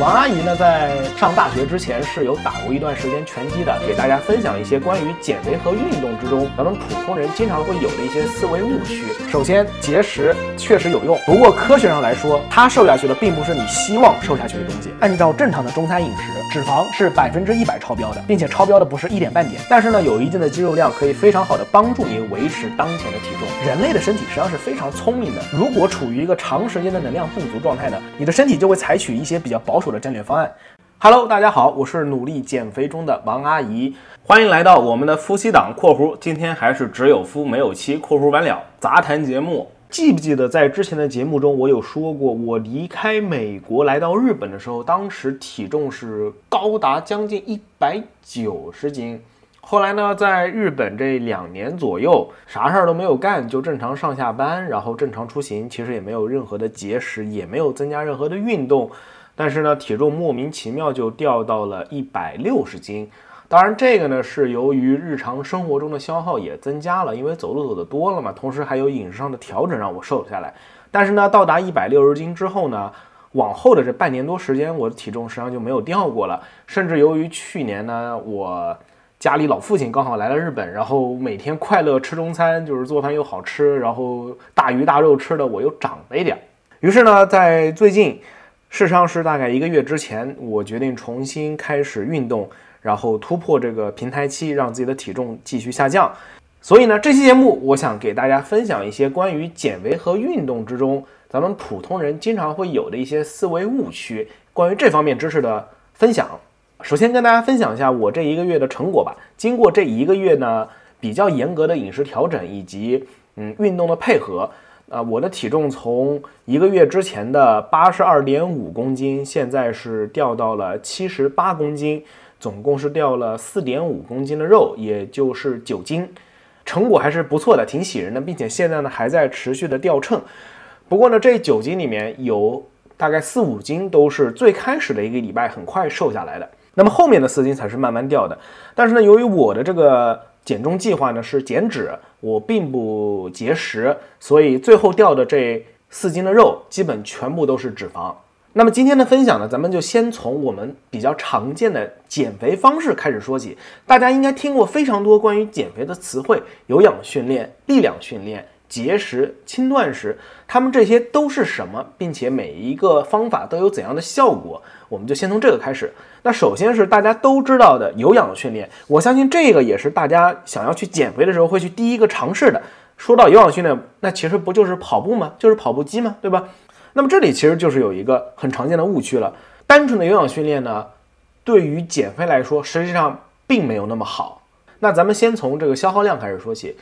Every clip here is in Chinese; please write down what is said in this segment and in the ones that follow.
王阿姨呢，在上大学之前是有打过一段时间拳击的，给大家分享一些关于减肥和运动之中咱们普通人经常会有的一些思维误区。首先，节食确实有用，不过科学上来说，它瘦下去的并不是你希望瘦下去的东西。按照正常的中餐饮食，脂肪是百分之一百超标的，并且超标的不是一点半点。但是呢，有一定的肌肉量可以非常好的帮助你维持当前的体重。人类的身体实际上是非常聪明的，如果处于一个长时间的能量不足状态呢，你的身体就会采取一些比较保守的战略方案。Hello，大家好，我是努力减肥中的王阿姨，欢迎来到我们的夫妻档（括弧今天还是只有夫没有妻）（括弧完了）杂谈节目。记不记得在之前的节目中，我有说过，我离开美国来到日本的时候，当时体重是高达将近一百九十斤。后来呢，在日本这两年左右，啥事儿都没有干，就正常上下班，然后正常出行，其实也没有任何的节食，也没有增加任何的运动。但是呢，体重莫名其妙就掉到了一百六十斤。当然，这个呢是由于日常生活中的消耗也增加了，因为走路走的多了嘛，同时还有饮食上的调整让我瘦了下来。但是呢，到达一百六十斤之后呢，往后的这半年多时间，我的体重实际上就没有掉过了。甚至由于去年呢，我家里老父亲刚好来了日本，然后每天快乐吃中餐，就是做饭又好吃，然后大鱼大肉吃的我又长了一点。于是呢，在最近。事实上是大概一个月之前，我决定重新开始运动，然后突破这个平台期，让自己的体重继续下降。所以呢，这期节目我想给大家分享一些关于减肥和运动之中咱们普通人经常会有的一些思维误区，关于这方面知识的分享。首先跟大家分享一下我这一个月的成果吧。经过这一个月呢，比较严格的饮食调整以及嗯运动的配合。啊，我的体重从一个月之前的八十二点五公斤，现在是掉到了七十八公斤，总共是掉了四点五公斤的肉，也就是九斤，成果还是不错的，挺喜人的，并且现在呢还在持续的掉秤。不过呢，这九斤里面有大概四五斤都是最开始的一个礼拜很快瘦下来的，那么后面的四斤才是慢慢掉的。但是呢，由于我的这个。减重计划呢是减脂，我并不节食，所以最后掉的这四斤的肉基本全部都是脂肪。那么今天的分享呢，咱们就先从我们比较常见的减肥方式开始说起。大家应该听过非常多关于减肥的词汇，有氧训练、力量训练。节食、轻断食，他们这些都是什么？并且每一个方法都有怎样的效果？我们就先从这个开始。那首先是大家都知道的有氧训练，我相信这个也是大家想要去减肥的时候会去第一个尝试的。说到有氧训练，那其实不就是跑步吗？就是跑步机吗？对吧？那么这里其实就是有一个很常见的误区了。单纯的有氧训练呢，对于减肥来说实际上并没有那么好。那咱们先从这个消耗量开始说起。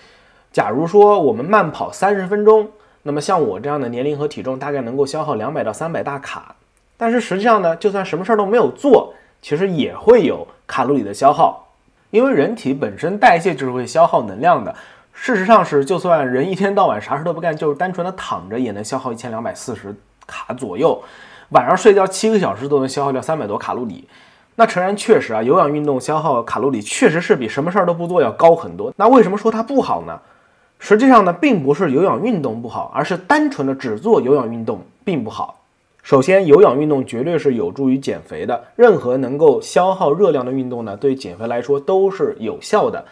假如说我们慢跑三十分钟，那么像我这样的年龄和体重，大概能够消耗两百到三百大卡。但是实际上呢，就算什么事儿都没有做，其实也会有卡路里的消耗，因为人体本身代谢就是会消耗能量的。事实上是，就算人一天到晚啥事都不干，就是单纯的躺着，也能消耗一千两百四十卡左右。晚上睡觉七个小时都能消耗掉三百多卡路里。那诚然，确实啊，有氧运动消耗卡路里确实是比什么事儿都不做要高很多。那为什么说它不好呢？实际上呢，并不是有氧运动不好，而是单纯的只做有氧运动并不好。首先，有氧运动绝对是有助于减肥的，任何能够消耗热量的运动呢，对减肥来说都是有效的。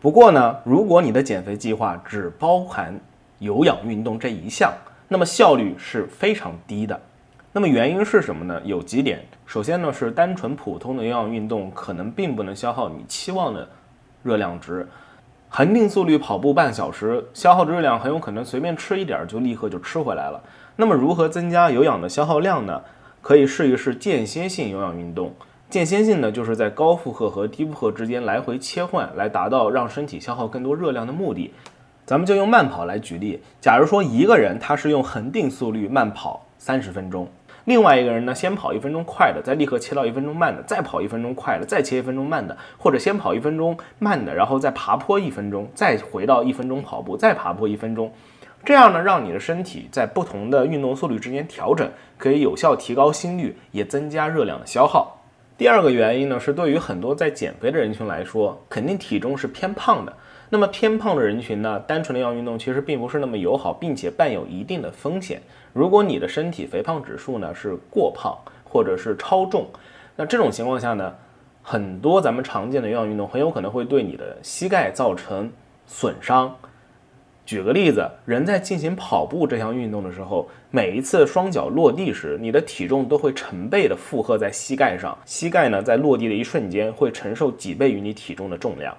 不过呢，如果你的减肥计划只包含有氧运动这一项，那么效率是非常低的。那么原因是什么呢？有几点。首先呢，是单纯普通的有氧运动可能并不能消耗你期望的热量值。恒定速率跑步半小时，消耗的热量很有可能随便吃一点就立刻就吃回来了。那么如何增加有氧的消耗量呢？可以试一试间歇性有氧运动。间歇性呢，就是在高负荷和低负荷之间来回切换，来达到让身体消耗更多热量的目的。咱们就用慢跑来举例。假如说一个人他是用恒定速率慢跑三十分钟。另外一个人呢，先跑一分钟快的，再立刻切到一分钟慢的，再跑一分钟快的，再切一分钟慢的，或者先跑一分钟慢的，然后再爬坡一分钟，再回到一分钟跑步，再爬坡一分钟，这样呢，让你的身体在不同的运动速率之间调整，可以有效提高心率，也增加热量的消耗。第二个原因呢，是对于很多在减肥的人群来说，肯定体重是偏胖的。那么偏胖的人群呢，单纯的要运动其实并不是那么友好，并且伴有一定的风险。如果你的身体肥胖指数呢是过胖，或者是超重。那这种情况下呢，很多咱们常见的有氧运动很有可能会对你的膝盖造成损伤。举个例子，人在进行跑步这项运动的时候，每一次双脚落地时，你的体重都会成倍的负荷在膝盖上，膝盖呢在落地的一瞬间会承受几倍于你体重的重量，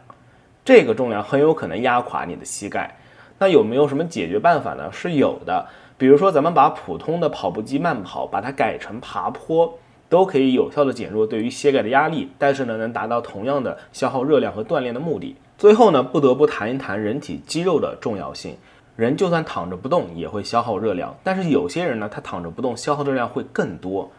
这个重量很有可能压垮你的膝盖。那有没有什么解决办法呢？是有的，比如说咱们把普通的跑步机慢跑，把它改成爬坡，都可以有效的减弱对于膝盖的压力，但是呢，能达到同样的消耗热量和锻炼的目的。最后呢，不得不谈一谈人体肌肉的重要性。人就算躺着不动，也会消耗热量，但是有些人呢，他躺着不动，消耗热量会更多。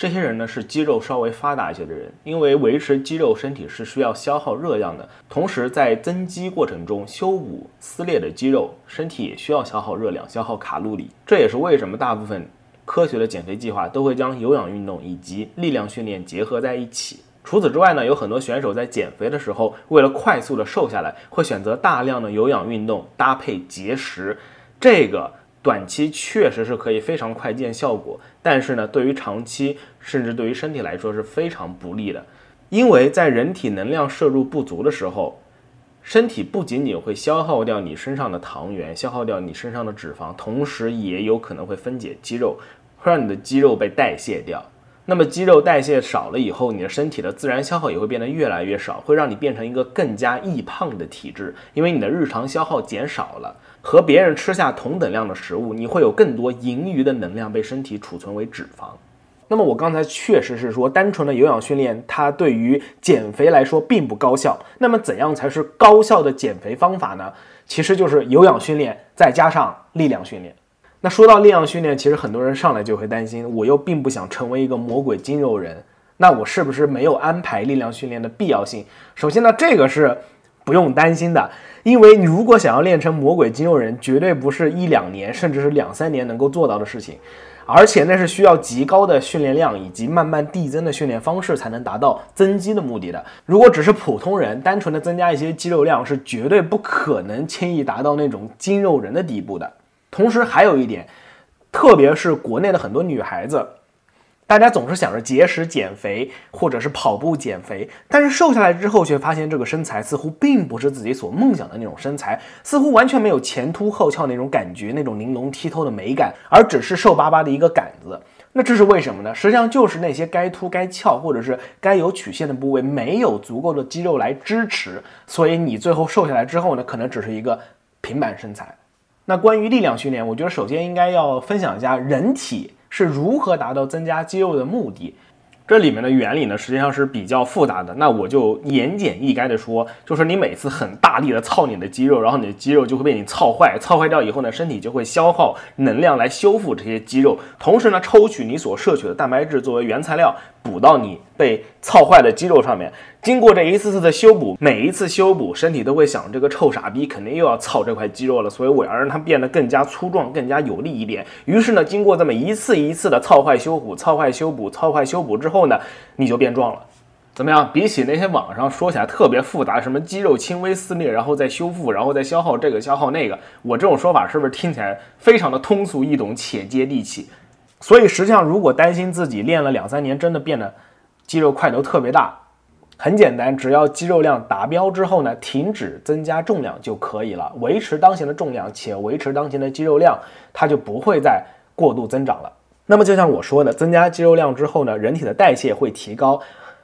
这些人呢，是肌肉稍微发达一些的人，因为维持肌肉，身体是需要消耗热量的。同时，在增肌过程中，修补撕裂的肌肉，身体也需要消耗热量，消耗卡路里。这也是为什么大部分科学的减肥计划都会将有氧运动以及力量训练结合在一起。除此之外呢，有很多选手在减肥的时候，为了快速的瘦下来，会选择大量的有氧运动搭配节食。这个短期确实是可以非常快见效果，但是呢，对于长期甚至对于身体来说是非常不利的。因为在人体能量摄入不足的时候，身体不仅仅会消耗掉你身上的糖原，消耗掉你身上的脂肪，同时也有可能会分解肌肉，会让你的肌肉被代谢掉。那么肌肉代谢少了以后，你的身体的自然消耗也会变得越来越少，会让你变成一个更加易胖的体质，因为你的日常消耗减少了，和别人吃下同等量的食物，你会有更多盈余的能量被身体储存为脂肪。那么我刚才确实是说，单纯的有氧训练它对于减肥来说并不高效。那么怎样才是高效的减肥方法呢？其实就是有氧训练再加上力量训练。那说到力量训练，其实很多人上来就会担心，我又并不想成为一个魔鬼肌肉人，那我是不是没有安排力量训练的必要性？首先呢，这个是不用担心的，因为你如果想要练成魔鬼肌肉人，绝对不是一两年，甚至是两三年能够做到的事情，而且那是需要极高的训练量以及慢慢递增的训练方式才能达到增肌的目的的。如果只是普通人，单纯的增加一些肌肉量，是绝对不可能轻易达到那种肌肉人的地步的。同时还有一点，特别是国内的很多女孩子，大家总是想着节食减肥，或者是跑步减肥，但是瘦下来之后，却发现这个身材似乎并不是自己所梦想的那种身材，似乎完全没有前凸后翘那种感觉，那种玲珑剔透的美感，而只是瘦巴巴的一个杆子。那这是为什么呢？实际上就是那些该凸该翘，或者是该有曲线的部位没有足够的肌肉来支持，所以你最后瘦下来之后呢，可能只是一个平板身材。那关于力量训练，我觉得首先应该要分享一下人体是如何达到增加肌肉的目的。这里面的原理呢，实际上是比较复杂的。那我就言简意赅的说，就是你每次很大力的操你的肌肉，然后你的肌肉就会被你操坏，操坏掉以后呢，身体就会消耗能量来修复这些肌肉，同时呢，抽取你所摄取的蛋白质作为原材料。补到你被操坏的肌肉上面，经过这一次次的修补，每一次修补，身体都会想，这个臭傻逼肯定又要操这块肌肉了，所以我要让它变得更加粗壮、更加有力一点。于是呢，经过这么一次一次的操坏修补、操坏修补、操坏修补之后呢，你就变壮了。怎么样？比起那些网上说起来特别复杂，什么肌肉轻微撕裂，然后再修复，然后再消耗这个消耗那个，我这种说法是不是听起来非常的通俗易懂且接地气？所以实际上，如果担心自己练了两三年真的变得肌肉块头特别大，很简单，只要肌肉量达标之后呢，停止增加重量就可以了，维持当前的重量且维持当前的肌肉量，它就不会再过度增长了。那么就像我说的，增加肌肉量之后呢，人体的代谢会提高，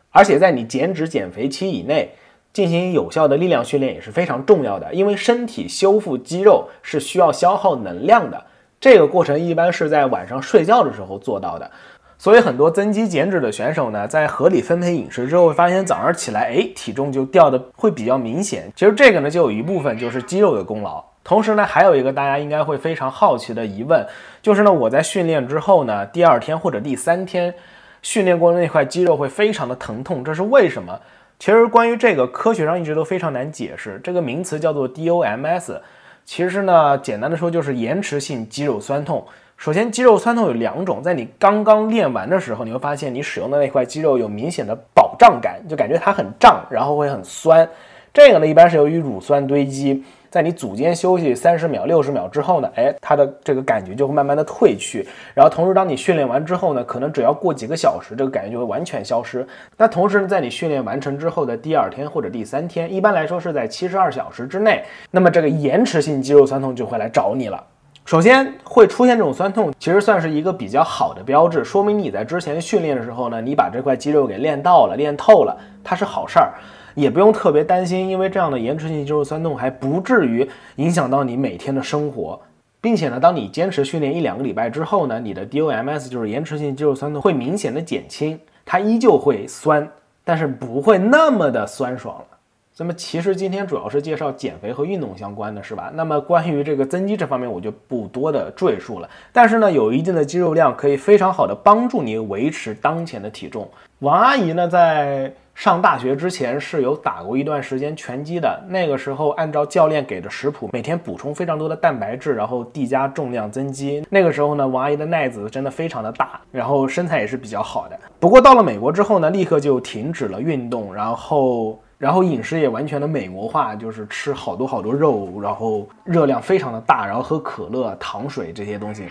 而且在你减脂减肥期以内进行有效的力量训练也是非常重要的，因为身体修复肌肉是需要消耗能量的。这个过程一般是在晚上睡觉的时候做到的，所以很多增肌减脂的选手呢，在合理分配饮食之后，会发现早上起来，哎，体重就掉的会比较明显。其实这个呢，就有一部分就是肌肉的功劳。同时呢，还有一个大家应该会非常好奇的疑问，就是呢，我在训练之后呢，第二天或者第三天训练过的那块肌肉会非常的疼痛，这是为什么？其实关于这个，科学上一直都非常难解释，这个名词叫做 DOMS。其实呢，简单的说就是延迟性肌肉酸痛。首先，肌肉酸痛有两种，在你刚刚练完的时候，你会发现你使用的那块肌肉有明显的饱胀感，就感觉它很胀，然后会很酸。这个呢，一般是由于乳酸堆积，在你组间休息三十秒、六十秒之后呢，哎，它的这个感觉就会慢慢的褪去。然后同时，当你训练完之后呢，可能只要过几个小时，这个感觉就会完全消失。那同时呢，在你训练完成之后的第二天或者第三天，一般来说是在七十二小时之内，那么这个延迟性肌肉酸痛就会来找你了。首先会出现这种酸痛，其实算是一个比较好的标志，说明你在之前训练的时候呢，你把这块肌肉给练到了、练透了，它是好事儿。也不用特别担心，因为这样的延迟性肌肉酸痛还不至于影响到你每天的生活，并且呢，当你坚持训练一两个礼拜之后呢，你的 DOMS 就是延迟性肌肉酸痛会明显的减轻，它依旧会酸，但是不会那么的酸爽了。那么其实今天主要是介绍减肥和运动相关的是吧？那么关于这个增肌这方面我就不多的赘述了，但是呢，有一定的肌肉量可以非常好的帮助你维持当前的体重。王阿姨呢，在上大学之前是有打过一段时间拳击的，那个时候按照教练给的食谱，每天补充非常多的蛋白质，然后递加重量增肌。那个时候呢，王阿姨的耐子真的非常的大，然后身材也是比较好的。不过到了美国之后呢，立刻就停止了运动，然后然后饮食也完全的美国化，就是吃好多好多肉，然后热量非常的大，然后喝可乐、糖水这些东西。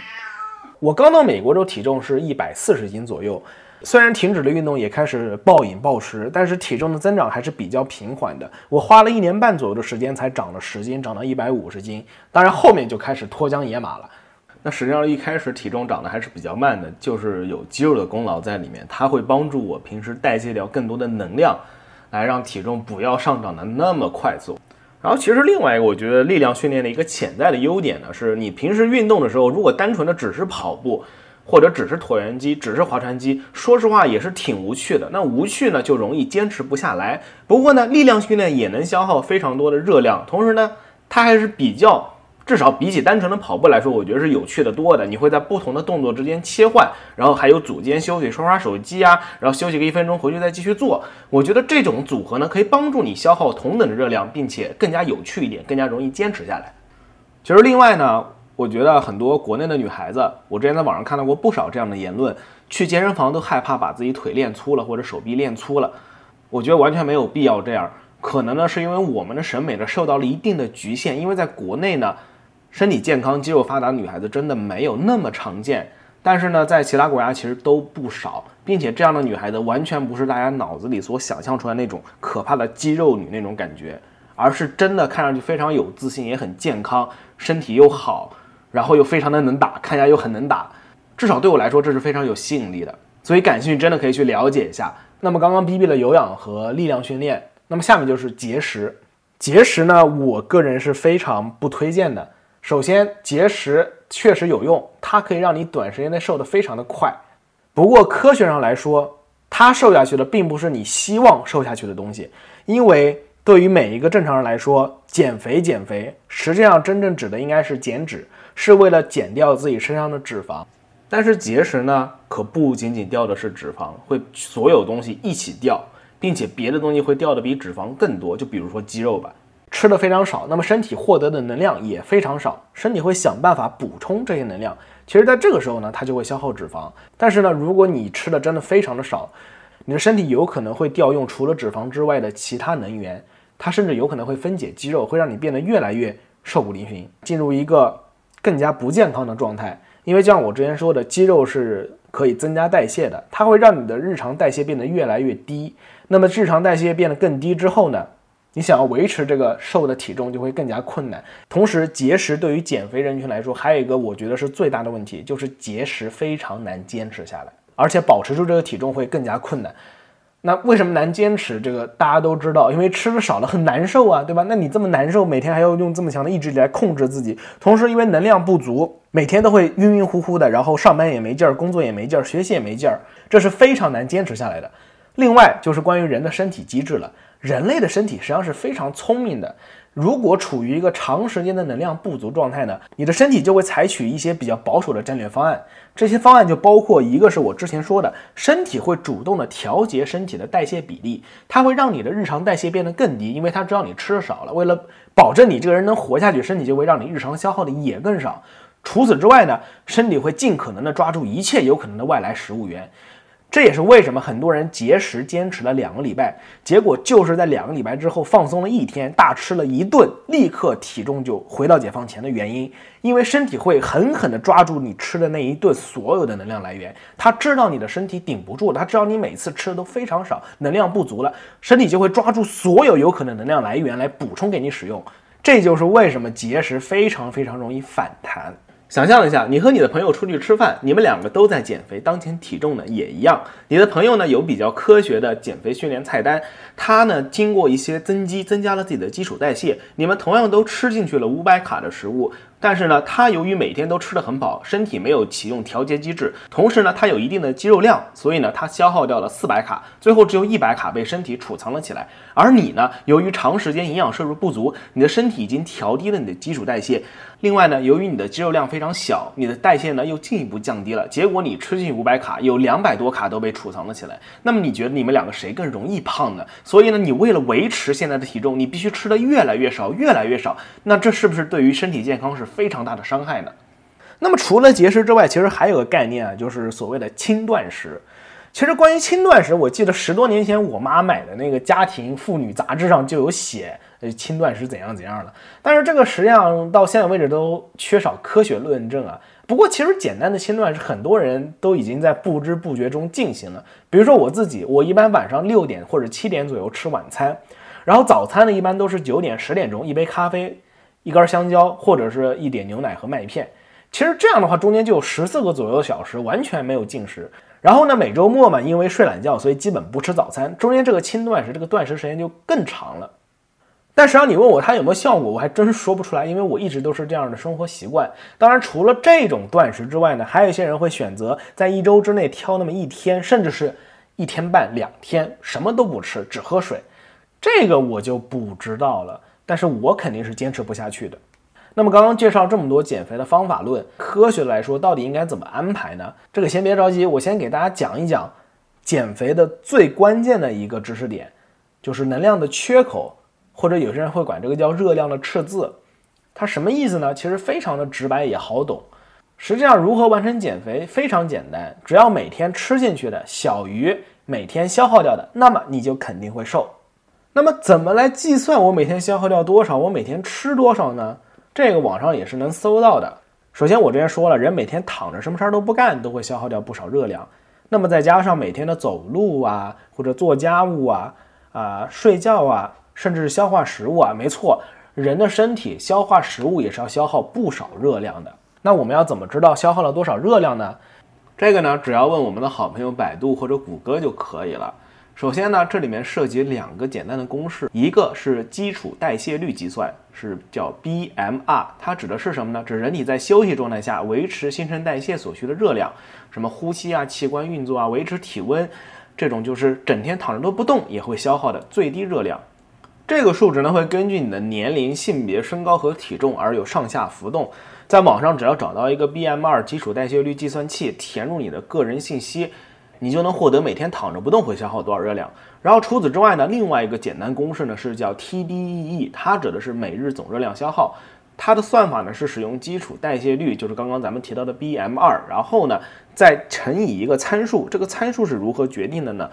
我刚到美国时候体重是一百四十斤左右。虽然停止了运动，也开始暴饮暴食，但是体重的增长还是比较平缓的。我花了一年半左右的时间才长了十斤，长到一百五十斤。当然后面就开始脱缰野马了。那实际上一开始体重长得还是比较慢的，就是有肌肉的功劳在里面，它会帮助我平时代谢掉更多的能量，来让体重不要上涨的那么快速。然后其实另外一个我觉得力量训练的一个潜在的优点呢，是你平时运动的时候，如果单纯的只是跑步。或者只是椭圆机，只是划船机，说实话也是挺无趣的。那无趣呢，就容易坚持不下来。不过呢，力量训练也能消耗非常多的热量，同时呢，它还是比较，至少比起单纯的跑步来说，我觉得是有趣的多的。你会在不同的动作之间切换，然后还有组间休息，刷刷手机啊，然后休息个一分钟，回去再继续做。我觉得这种组合呢，可以帮助你消耗同等的热量，并且更加有趣一点，更加容易坚持下来。其实另外呢。我觉得很多国内的女孩子，我之前在网上看到过不少这样的言论，去健身房都害怕把自己腿练粗了或者手臂练粗了。我觉得完全没有必要这样。可能呢是因为我们的审美呢受到了一定的局限，因为在国内呢，身体健康、肌肉发达的女孩子真的没有那么常见。但是呢，在其他国家其实都不少，并且这样的女孩子完全不是大家脑子里所想象出来那种可怕的肌肉女那种感觉，而是真的看上去非常有自信，也很健康，身体又好。然后又非常的能打，看起来又很能打，至少对我来说这是非常有吸引力的，所以感兴趣真的可以去了解一下。那么刚刚逼逼了有氧和力量训练，那么下面就是节食。节食呢，我个人是非常不推荐的。首先，节食确实有用，它可以让你短时间内瘦得非常的快。不过科学上来说，它瘦下去的并不是你希望瘦下去的东西，因为。对于每一个正常人来说，减肥减肥，实际上真正指的应该是减脂，是为了减掉自己身上的脂肪。但是节食呢，可不仅仅掉的是脂肪，会所有东西一起掉，并且别的东西会掉的比脂肪更多。就比如说肌肉吧，吃的非常少，那么身体获得的能量也非常少，身体会想办法补充这些能量。其实，在这个时候呢，它就会消耗脂肪。但是呢，如果你吃的真的非常的少，你的身体有可能会调用除了脂肪之外的其他能源。它甚至有可能会分解肌肉，会让你变得越来越瘦骨嶙峋，进入一个更加不健康的状态。因为就像我之前说的，肌肉是可以增加代谢的，它会让你的日常代谢变得越来越低。那么日常代谢变得更低之后呢，你想要维持这个瘦的体重就会更加困难。同时，节食对于减肥人群来说，还有一个我觉得是最大的问题，就是节食非常难坚持下来，而且保持住这个体重会更加困难。那为什么难坚持？这个大家都知道，因为吃的少了很难受啊，对吧？那你这么难受，每天还要用这么强的意志力来控制自己，同时因为能量不足，每天都会晕晕乎乎的，然后上班也没劲儿，工作也没劲儿，学习也没劲儿，这是非常难坚持下来的。另外就是关于人的身体机制了，人类的身体实际上是非常聪明的。如果处于一个长时间的能量不足状态呢，你的身体就会采取一些比较保守的战略方案。这些方案就包括一个是我之前说的，身体会主动的调节身体的代谢比例，它会让你的日常代谢变得更低，因为它知道你吃的少了。为了保证你这个人能活下去，身体就会让你日常消耗的也更少。除此之外呢，身体会尽可能的抓住一切有可能的外来食物源。这也是为什么很多人节食坚持了两个礼拜，结果就是在两个礼拜之后放松了一天，大吃了一顿，立刻体重就回到解放前的原因。因为身体会狠狠地抓住你吃的那一顿所有的能量来源，他知道你的身体顶不住了，他知道你每次吃的都非常少，能量不足了，身体就会抓住所有有可能能量来源来补充给你使用。这就是为什么节食非常非常容易反弹。想象一下，你和你的朋友出去吃饭，你们两个都在减肥，当前体重呢也一样。你的朋友呢有比较科学的减肥训练菜单，他呢经过一些增肌，增加了自己的基础代谢。你们同样都吃进去了五百卡的食物。但是呢，他由于每天都吃得很饱，身体没有启用调节机制，同时呢，他有一定的肌肉量，所以呢，他消耗掉了四百卡，最后只有一百卡被身体储藏了起来。而你呢，由于长时间营养摄入不足，你的身体已经调低了你的基础代谢。另外呢，由于你的肌肉量非常小，你的代谢呢又进一步降低了，结果你吃进五百卡，有两百多卡都被储藏了起来。那么你觉得你们两个谁更容易胖呢？所以呢，你为了维持现在的体重，你必须吃的越来越少，越来越少。那这是不是对于身体健康是？非常大的伤害呢。那么除了节食之外，其实还有个概念啊，就是所谓的轻断食。其实关于轻断食，我记得十多年前我妈买的那个家庭妇女杂志上就有写，呃，轻断食怎样怎样的。但是这个实际上到现在为止都缺少科学论证啊。不过其实简单的轻断食，很多人都已经在不知不觉中进行了。比如说我自己，我一般晚上六点或者七点左右吃晚餐，然后早餐呢一般都是九点十点钟一杯咖啡。一根香蕉或者是一点牛奶和麦片，其实这样的话中间就有十四个左右的小时完全没有进食。然后呢，每周末嘛，因为睡懒觉，所以基本不吃早餐。中间这个轻断食，这个断食时间就更长了。但实际上你问我它有没有效果，我还真说不出来，因为我一直都是这样的生活习惯。当然，除了这种断食之外呢，还有一些人会选择在一周之内挑那么一天，甚至是一天半、两天什么都不吃，只喝水。这个我就不知道了。但是我肯定是坚持不下去的。那么刚刚介绍这么多减肥的方法论，科学来说到底应该怎么安排呢？这个先别着急，我先给大家讲一讲减肥的最关键的一个知识点，就是能量的缺口，或者有些人会管这个叫热量的赤字。它什么意思呢？其实非常的直白也好懂。实际上如何完成减肥非常简单，只要每天吃进去的小于每天消耗掉的，那么你就肯定会瘦。那么怎么来计算我每天消耗掉多少？我每天吃多少呢？这个网上也是能搜到的。首先我之前说了，人每天躺着什么事儿都不干，都会消耗掉不少热量。那么再加上每天的走路啊，或者做家务啊，啊睡觉啊，甚至是消化食物啊，没错，人的身体消化食物也是要消耗不少热量的。那我们要怎么知道消耗了多少热量呢？这个呢，只要问我们的好朋友百度或者谷歌就可以了。首先呢，这里面涉及两个简单的公式，一个是基础代谢率计算，是叫 BMR，它指的是什么呢？指人体在休息状态下维持新陈代谢所需的热量，什么呼吸啊、器官运作啊、维持体温，这种就是整天躺着都不动也会消耗的最低热量。这个数值呢，会根据你的年龄、性别、身高和体重而有上下浮动。在网上只要找到一个 BMR 基础代谢率计算器，填入你的个人信息。你就能获得每天躺着不动会消耗多少热量。然后除此之外呢，另外一个简单公式呢是叫 TDEE，它指的是每日总热量消耗。它的算法呢是使用基础代谢率，就是刚刚咱们提到的 BMR，然后呢再乘以一个参数。这个参数是如何决定的呢？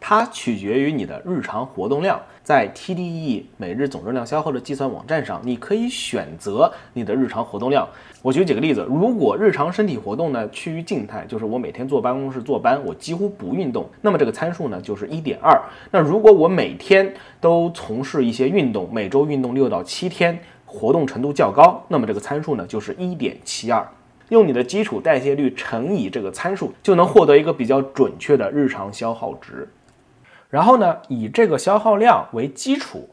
它取决于你的日常活动量。在 TDE 每日总热量消耗的计算网站上，你可以选择你的日常活动量。我举几个例子，如果日常身体活动呢趋于静态，就是我每天坐办公室坐班，我几乎不运动，那么这个参数呢就是一点二。那如果我每天都从事一些运动，每周运动六到七天，活动程度较高，那么这个参数呢就是一点七二。用你的基础代谢率乘以这个参数，就能获得一个比较准确的日常消耗值。然后呢，以这个消耗量为基础，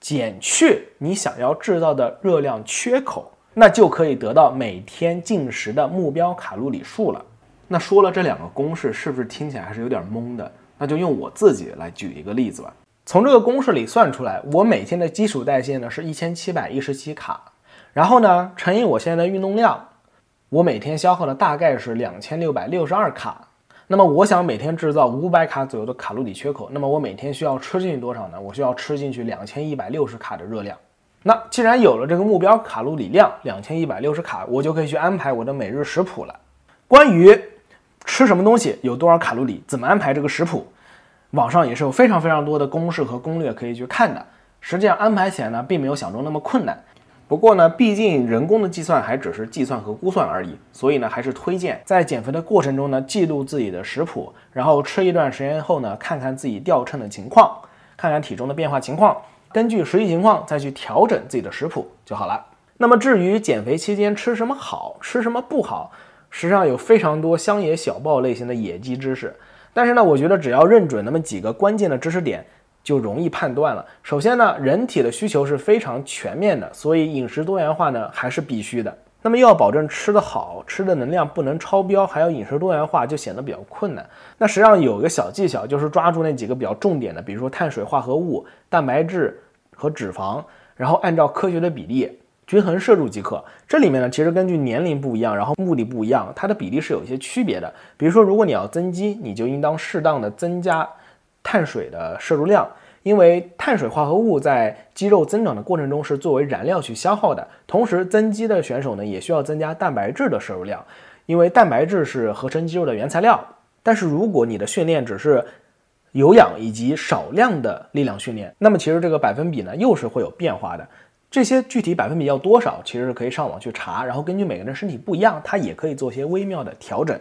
减去你想要制造的热量缺口，那就可以得到每天进食的目标卡路里数了。那说了这两个公式，是不是听起来还是有点懵的？那就用我自己来举一个例子吧。从这个公式里算出来，我每天的基础代谢呢是一千七百一十七卡，然后呢乘以我现在的运动量，我每天消耗的大概是两千六百六十二卡。那么我想每天制造五百卡左右的卡路里缺口，那么我每天需要吃进去多少呢？我需要吃进去两千一百六十卡的热量。那既然有了这个目标卡路里量两千一百六十卡，我就可以去安排我的每日食谱了。关于吃什么东西，有多少卡路里，怎么安排这个食谱，网上也是有非常非常多的公式和攻略可以去看的。实际上安排起来呢，并没有想中那么困难。不过呢，毕竟人工的计算还只是计算和估算而已，所以呢，还是推荐在减肥的过程中呢，记录自己的食谱，然后吃一段时间后呢，看看自己掉秤的情况，看看体重的变化情况，根据实际情况再去调整自己的食谱就好了。那么至于减肥期间吃什么好吃什么不好，实际上有非常多乡野小报类型的野鸡知识，但是呢，我觉得只要认准那么几个关键的知识点。就容易判断了。首先呢，人体的需求是非常全面的，所以饮食多元化呢还是必须的。那么又要保证吃得好，吃的能量不能超标，还要饮食多元化，就显得比较困难。那实际上有一个小技巧，就是抓住那几个比较重点的，比如说碳水化合物、蛋白质和脂肪，然后按照科学的比例均衡摄入即可。这里面呢，其实根据年龄不一样，然后目的不一样，它的比例是有一些区别的。比如说，如果你要增肌，你就应当适当的增加。碳水的摄入量，因为碳水化合物在肌肉增长的过程中是作为燃料去消耗的。同时，增肌的选手呢也需要增加蛋白质的摄入量，因为蛋白质是合成肌肉的原材料。但是，如果你的训练只是有氧以及少量的力量训练，那么其实这个百分比呢又是会有变化的。这些具体百分比要多少，其实是可以上网去查，然后根据每个人身体不一样，它也可以做些微妙的调整。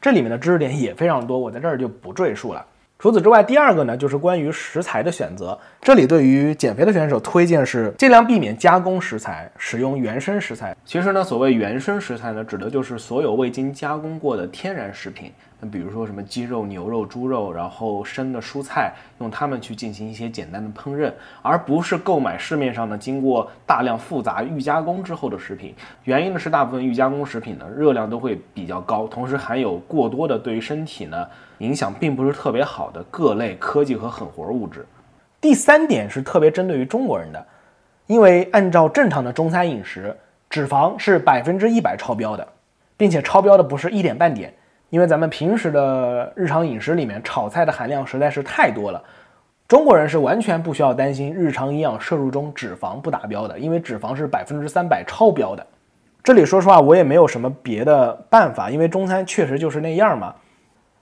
这里面的知识点也非常多，我在这儿就不赘述了。除此之外，第二个呢，就是关于食材的选择。这里对于减肥的选手推荐是尽量避免加工食材，使用原生食材。其实呢，所谓原生食材呢，指的就是所有未经加工过的天然食品。那比如说什么鸡肉、牛肉、猪肉，然后生的蔬菜，用它们去进行一些简单的烹饪，而不是购买市面上呢经过大量复杂预加工之后的食品。原因呢是大部分预加工食品呢热量都会比较高，同时含有过多的对于身体呢影响并不是特别好的各类科技和狠活物质。第三点是特别针对于中国人的，因为按照正常的中餐饮食，脂肪是百分之一百超标的，并且超标的不是一点半点。因为咱们平时的日常饮食里面炒菜的含量实在是太多了，中国人是完全不需要担心日常营养摄入中脂肪不达标的，因为脂肪是百分之三百超标的。这里说实话，我也没有什么别的办法，因为中餐确实就是那样嘛。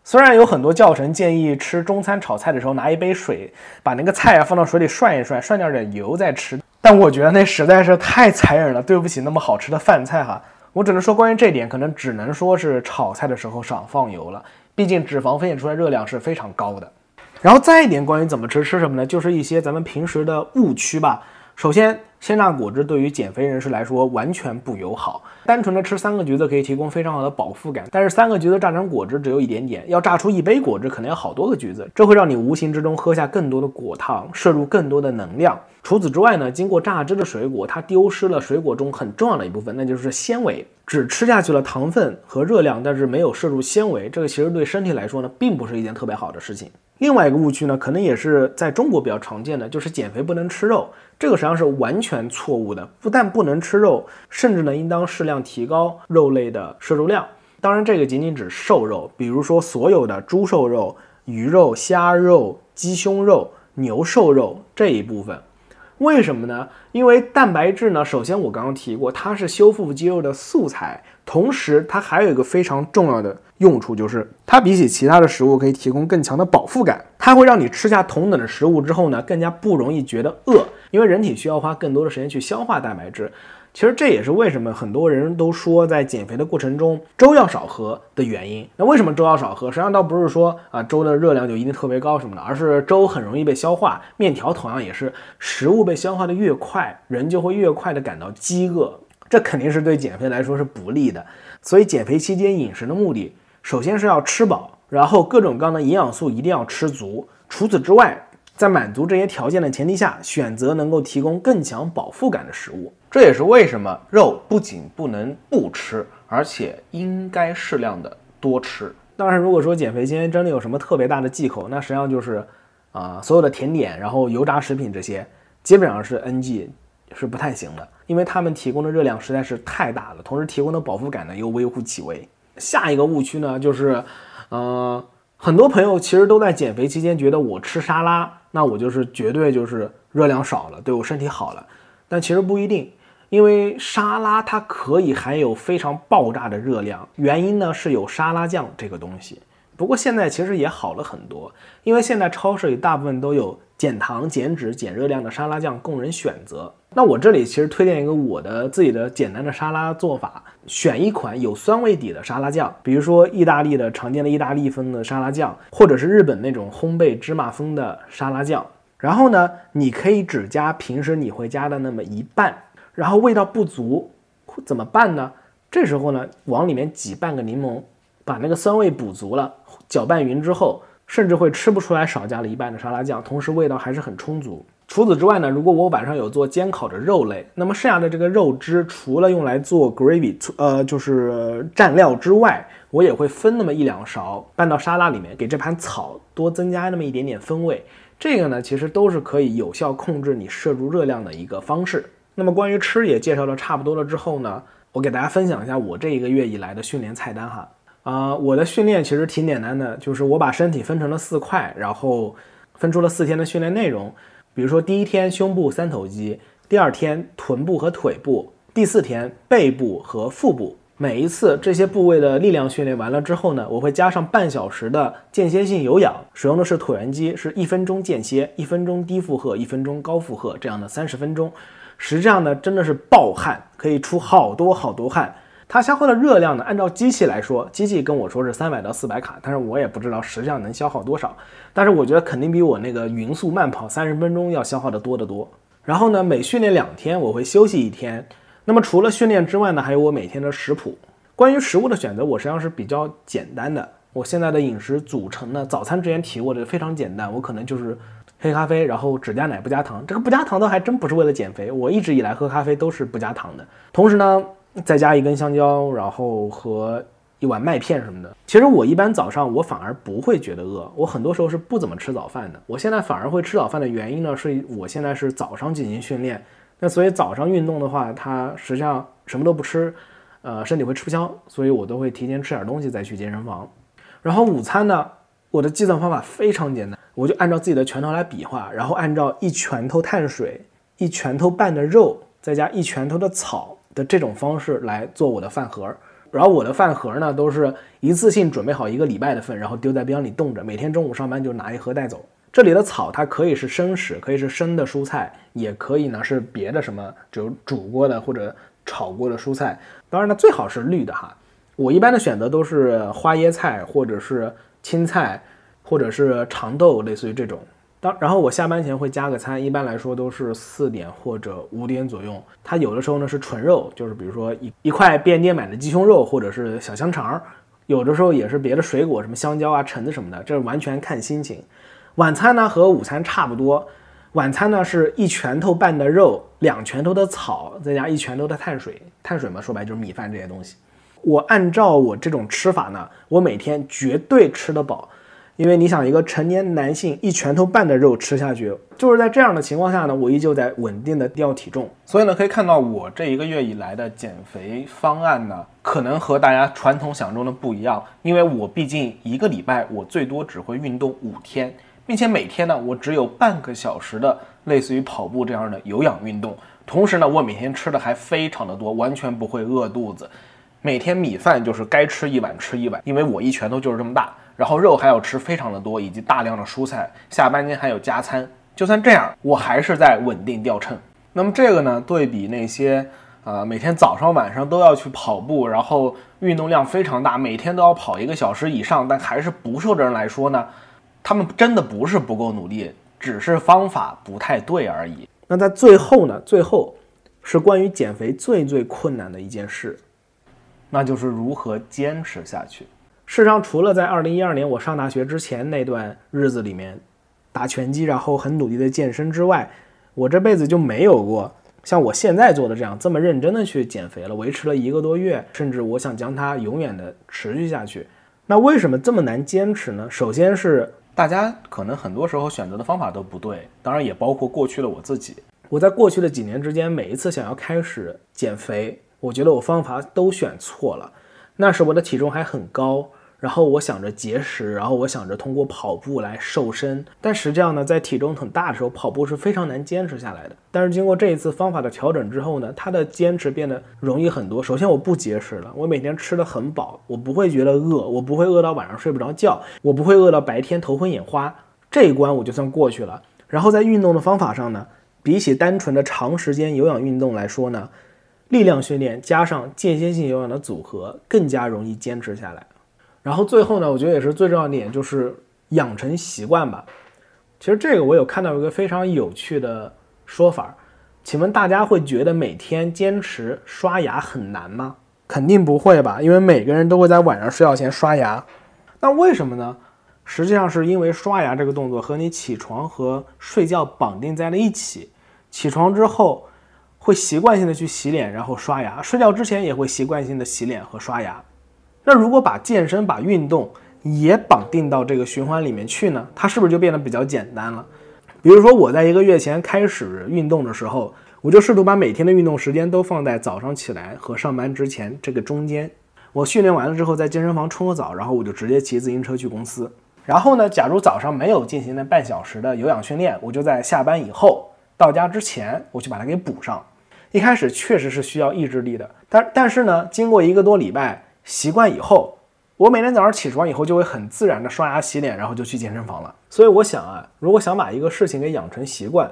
虽然有很多教程建议吃中餐炒菜的时候拿一杯水，把那个菜啊放到水里涮一涮，涮掉点油再吃，但我觉得那实在是太残忍了，对不起那么好吃的饭菜哈。我只能说，关于这点，可能只能说是炒菜的时候少放油了。毕竟脂肪分解出来热量是非常高的。然后再一点，关于怎么吃吃什么呢？就是一些咱们平时的误区吧。首先，鲜榨果汁对于减肥人士来说完全不友好。单纯的吃三个橘子可以提供非常好的饱腹感，但是三个橘子榨成果汁只有一点点，要榨出一杯果汁可能要好多个橘子，这会让你无形之中喝下更多的果糖，摄入更多的能量。除此之外呢，经过榨汁的水果它丢失了水果中很重要的一部分，那就是纤维。只吃下去了糖分和热量，但是没有摄入纤维，这个其实对身体来说呢，并不是一件特别好的事情。另外一个误区呢，可能也是在中国比较常见的，就是减肥不能吃肉。这个实际上是完全错误的，不但不能吃肉，甚至呢应当适量提高肉类的摄入量。当然，这个仅仅指瘦肉，比如说所有的猪瘦肉、鱼肉、虾肉、鸡胸肉、牛瘦肉这一部分。为什么呢？因为蛋白质呢，首先我刚刚提过，它是修复肌肉的素材，同时它还有一个非常重要的用处，就是它比起其他的食物可以提供更强的饱腹感，它会让你吃下同等的食物之后呢，更加不容易觉得饿，因为人体需要花更多的时间去消化蛋白质。其实这也是为什么很多人都说在减肥的过程中粥要少喝的原因。那为什么粥要少喝？实际上倒不是说啊粥的热量就一定特别高什么的，而是粥很容易被消化，面条同样也是，食物被消化的越快，人就会越快的感到饥饿，这肯定是对减肥来说是不利的。所以减肥期间饮食的目的，首先是要吃饱，然后各种各样的营养素一定要吃足。除此之外，在满足这些条件的前提下，选择能够提供更强饱腹感的食物。这也是为什么肉不仅不能不吃，而且应该适量的多吃。当然，如果说减肥期间真的有什么特别大的忌口，那实际上就是啊，所有的甜点，然后油炸食品这些，基本上是 NG，是不太行的，因为他们提供的热量实在是太大了，同时提供的饱腹感呢又微乎其微。下一个误区呢，就是，呃，很多朋友其实都在减肥期间觉得我吃沙拉，那我就是绝对就是热量少了，对我身体好了，但其实不一定。因为沙拉它可以含有非常爆炸的热量，原因呢是有沙拉酱这个东西。不过现在其实也好了很多，因为现在超市里大部分都有减糖、减脂、减热量的沙拉酱供人选择。那我这里其实推荐一个我的自己的简单的沙拉做法，选一款有酸味底的沙拉酱，比如说意大利的常见的意大利风的沙拉酱，或者是日本那种烘焙芝麻风的沙拉酱。然后呢，你可以只加平时你会加的那么一半，然后味道不足怎么办呢？这时候呢，往里面挤半个柠檬，把那个酸味补足了。搅拌匀之后，甚至会吃不出来少加了一半的沙拉酱，同时味道还是很充足。除此之外呢，如果我晚上有做煎烤的肉类，那么剩下的这个肉汁除了用来做 gravy，呃，就是蘸料之外，我也会分那么一两勺拌到沙拉里面，给这盘草多增加那么一点点风味。这个呢，其实都是可以有效控制你摄入热量的一个方式。那么关于吃也介绍的差不多了之后呢，我给大家分享一下我这一个月以来的训练菜单哈。啊，我的训练其实挺简单的，就是我把身体分成了四块，然后分出了四天的训练内容。比如说第一天胸部三头肌，第二天臀部和腿部，第四天背部和腹部。每一次这些部位的力量训练完了之后呢，我会加上半小时的间歇性有氧，使用的是椭圆机，是一分钟间歇，一分钟低负荷，一分钟高负荷这样的三十分钟。实际上呢，真的是暴汗，可以出好多好多汗。它消耗的热量呢？按照机器来说，机器跟我说是三百到四百卡，但是我也不知道实际上能消耗多少。但是我觉得肯定比我那个匀速慢跑三十分钟要消耗的多得多。然后呢，每训练两天我会休息一天。那么除了训练之外呢，还有我每天的食谱。关于食物的选择，我实际上是比较简单的。我现在的饮食组成呢，早餐之前提过的非常简单，我可能就是黑咖啡，然后只加奶不加糖。这个不加糖的还真不是为了减肥，我一直以来喝咖啡都是不加糖的。同时呢。再加一根香蕉，然后和一碗麦片什么的。其实我一般早上我反而不会觉得饿，我很多时候是不怎么吃早饭的。我现在反而会吃早饭的原因呢，是我现在是早上进行训练，那所以早上运动的话，它实际上什么都不吃，呃，身体会吃不消，所以我都会提前吃点东西再去健身房。然后午餐呢，我的计算方法非常简单，我就按照自己的拳头来比划，然后按照一拳头碳水、一拳头半的肉，再加一拳头的草。的这种方式来做我的饭盒，然后我的饭盒呢都是一次性准备好一个礼拜的份，然后丢在冰箱里冻着，每天中午上班就拿一盒带走。这里的草它可以是生食，可以是生的蔬菜，也可以呢是别的什么，就煮过的或者炒过的蔬菜。当然呢最好是绿的哈，我一般的选择都是花椰菜或者是青菜，或者是长豆，类似于这种。当然后我下班前会加个餐，一般来说都是四点或者五点左右。它有的时候呢是纯肉，就是比如说一一块便利店买的鸡胸肉或者是小香肠，有的时候也是别的水果，什么香蕉啊、橙子什么的，这完全看心情。晚餐呢和午餐差不多，晚餐呢是一拳头半的肉，两拳头的草，再加一拳头的碳水。碳水嘛，说白就是米饭这些东西。我按照我这种吃法呢，我每天绝对吃得饱。因为你想，一个成年男性一拳头半的肉吃下去，就是在这样的情况下呢，我依旧在稳定的掉体重。所以呢，可以看到我这一个月以来的减肥方案呢，可能和大家传统想中的不一样。因为我毕竟一个礼拜我最多只会运动五天，并且每天呢，我只有半个小时的类似于跑步这样的有氧运动。同时呢，我每天吃的还非常的多，完全不会饿肚子。每天米饭就是该吃一碗吃一碗，因为我一拳头就是这么大。然后肉还要吃非常的多，以及大量的蔬菜。下半天还有加餐，就算这样，我还是在稳定掉秤。那么这个呢，对比那些呃每天早上晚上都要去跑步，然后运动量非常大，每天都要跑一个小时以上，但还是不瘦的人来说呢，他们真的不是不够努力，只是方法不太对而已。那在最后呢，最后是关于减肥最最困难的一件事，那就是如何坚持下去。事实上，除了在二零一二年我上大学之前那段日子里面打拳击，然后很努力的健身之外，我这辈子就没有过像我现在做的这样这么认真的去减肥了，维持了一个多月，甚至我想将它永远的持续下去。那为什么这么难坚持呢？首先是大家可能很多时候选择的方法都不对，当然也包括过去的我自己。我在过去的几年之间，每一次想要开始减肥，我觉得我方法都选错了。那时我的体重还很高。然后我想着节食，然后我想着通过跑步来瘦身，但实际上呢，在体重很大的时候，跑步是非常难坚持下来的。但是经过这一次方法的调整之后呢，它的坚持变得容易很多。首先我不节食了，我每天吃的很饱，我不会觉得饿，我不会饿到晚上睡不着觉，我不会饿到白天头昏眼花，这一关我就算过去了。然后在运动的方法上呢，比起单纯的长时间有氧运动来说呢，力量训练加上间歇性有氧的组合更加容易坚持下来。然后最后呢，我觉得也是最重要的点，就是养成习惯吧。其实这个我有看到一个非常有趣的说法，请问大家会觉得每天坚持刷牙很难吗？肯定不会吧，因为每个人都会在晚上睡觉前刷牙。那为什么呢？实际上是因为刷牙这个动作和你起床和睡觉绑定在了一起。起床之后会习惯性的去洗脸，然后刷牙；睡觉之前也会习惯性的洗脸和刷牙。那如果把健身、把运动也绑定到这个循环里面去呢？它是不是就变得比较简单了？比如说我在一个月前开始运动的时候，我就试图把每天的运动时间都放在早上起来和上班之前这个中间。我训练完了之后，在健身房冲个澡，然后我就直接骑自行车去公司。然后呢，假如早上没有进行那半小时的有氧训练，我就在下班以后到家之前，我去把它给补上。一开始确实是需要意志力的，但但是呢，经过一个多礼拜。习惯以后，我每天早上起床以后就会很自然的刷牙洗脸，然后就去健身房了。所以我想啊，如果想把一个事情给养成习惯，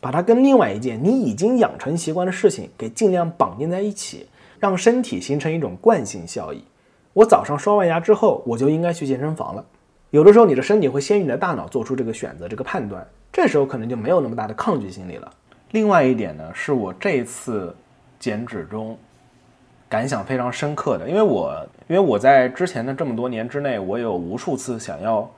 把它跟另外一件你已经养成习惯的事情给尽量绑定在一起，让身体形成一种惯性效益。我早上刷完牙之后，我就应该去健身房了。有的时候你的身体会先于你的大脑做出这个选择、这个判断，这时候可能就没有那么大的抗拒心理了。另外一点呢，是我这次减脂中。感想非常深刻的，因为我因为我在之前的这么多年之内，我有无数次想要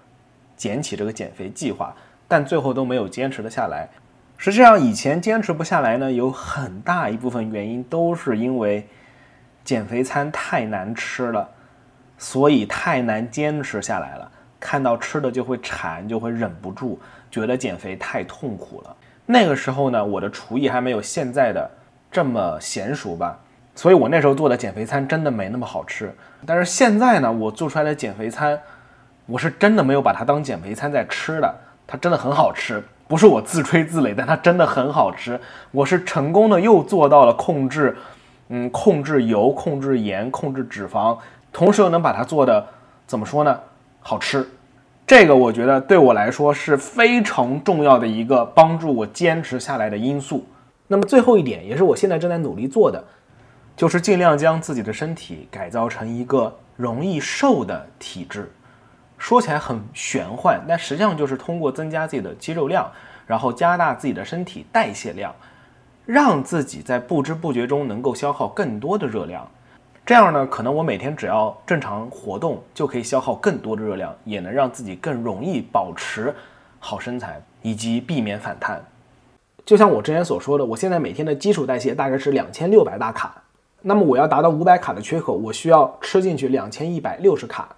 捡起这个减肥计划，但最后都没有坚持的下来。实际上，以前坚持不下来呢，有很大一部分原因都是因为减肥餐太难吃了，所以太难坚持下来了。看到吃的就会馋，就会忍不住，觉得减肥太痛苦了。那个时候呢，我的厨艺还没有现在的这么娴熟吧。所以我那时候做的减肥餐真的没那么好吃，但是现在呢，我做出来的减肥餐，我是真的没有把它当减肥餐在吃的，它真的很好吃，不是我自吹自擂，但它真的很好吃。我是成功的又做到了控制，嗯，控制油、控制盐、控制脂肪，同时又能把它做的怎么说呢？好吃。这个我觉得对我来说是非常重要的一个帮助我坚持下来的因素。那么最后一点，也是我现在正在努力做的。就是尽量将自己的身体改造成一个容易瘦的体质，说起来很玄幻，但实际上就是通过增加自己的肌肉量，然后加大自己的身体代谢量，让自己在不知不觉中能够消耗更多的热量。这样呢，可能我每天只要正常活动就可以消耗更多的热量，也能让自己更容易保持好身材以及避免反弹。就像我之前所说的，我现在每天的基础代谢大概是两千六百大卡。那么我要达到五百卡的缺口，我需要吃进去两千一百六十卡。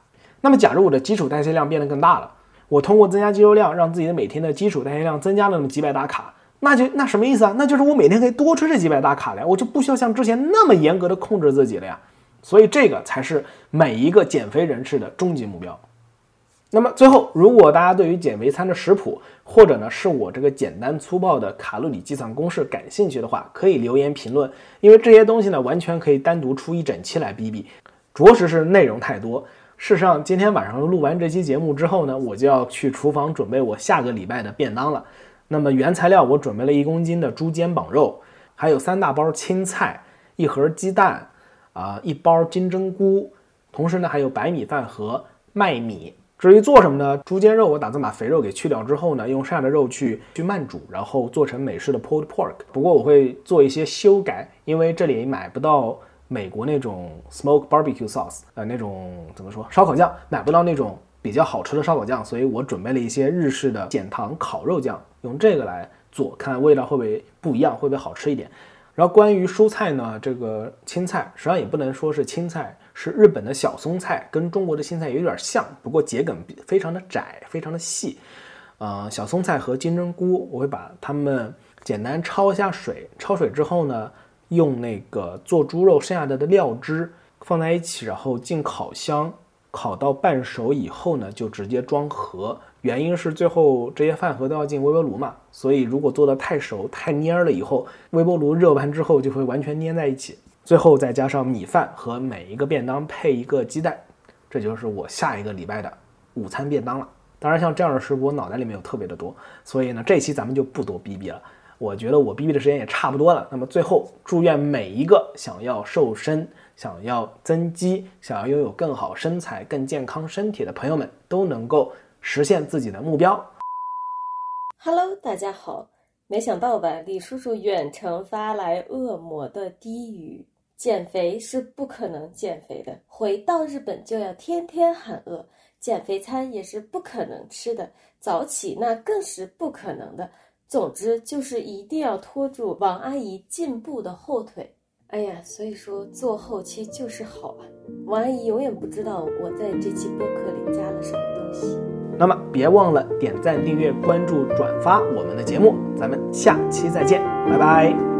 那么假如我的基础代谢量变得更大了，我通过增加肌肉量，让自己的每天的基础代谢量增加了那么几百大卡，那就那什么意思啊？那就是我每天可以多吃这几百大卡了，我就不需要像之前那么严格的控制自己了呀。所以这个才是每一个减肥人士的终极目标。那么最后，如果大家对于减肥餐的食谱，或者呢是我这个简单粗暴的卡路里计算公式感兴趣的话，可以留言评论，因为这些东西呢完全可以单独出一整期来比比，着实是内容太多。事实上，今天晚上录完这期节目之后呢，我就要去厨房准备我下个礼拜的便当了。那么原材料我准备了一公斤的猪肩膀肉，还有三大包青菜，一盒鸡蛋，啊，一包金针菇，同时呢还有白米饭和麦米。至于做什么呢？猪肩肉我打算把肥肉给去掉之后呢，用剩下的肉去去慢煮，然后做成美式的 pulled pork。不过我会做一些修改，因为这里买不到美国那种 smoke barbecue sauce，呃，那种怎么说烧烤酱，买不到那种比较好吃的烧烤酱，所以我准备了一些日式的减糖烤肉酱，用这个来做，看味道会不会不一样，会不会好吃一点。然后关于蔬菜呢，这个青菜实际上也不能说是青菜。是日本的小松菜，跟中国的青菜有点像，不过桔梗非常的窄，非常的细。呃，小松菜和金针菇，我会把它们简单焯一下水，焯水之后呢，用那个做猪肉剩下的的料汁放在一起，然后进烤箱烤到半熟以后呢，就直接装盒。原因是最后这些饭盒都要进微波炉嘛，所以如果做的太熟太蔫了以后，微波炉热完之后就会完全粘在一起。最后再加上米饭和每一个便当配一个鸡蛋，这就是我下一个礼拜的午餐便当了。当然，像这样的食谱我脑袋里面有特别的多，所以呢，这期咱们就不多逼逼了。我觉得我逼逼的时间也差不多了。那么最后，祝愿每一个想要瘦身、想要增肌、想要拥有更好身材、更健康身体的朋友们，都能够实现自己的目标。Hello，大家好。没想到吧，李叔叔远程发来恶魔的低语：减肥是不可能减肥的，回到日本就要天天喊饿，减肥餐也是不可能吃的，早起那更是不可能的。总之就是一定要拖住王阿姨进步的后腿。哎呀，所以说做后期就是好啊！王阿姨永远不知道我在这期播客里加了什么东西。那么别忘了点赞、订阅、关注、转发我们的节目，咱们下期再见，拜拜。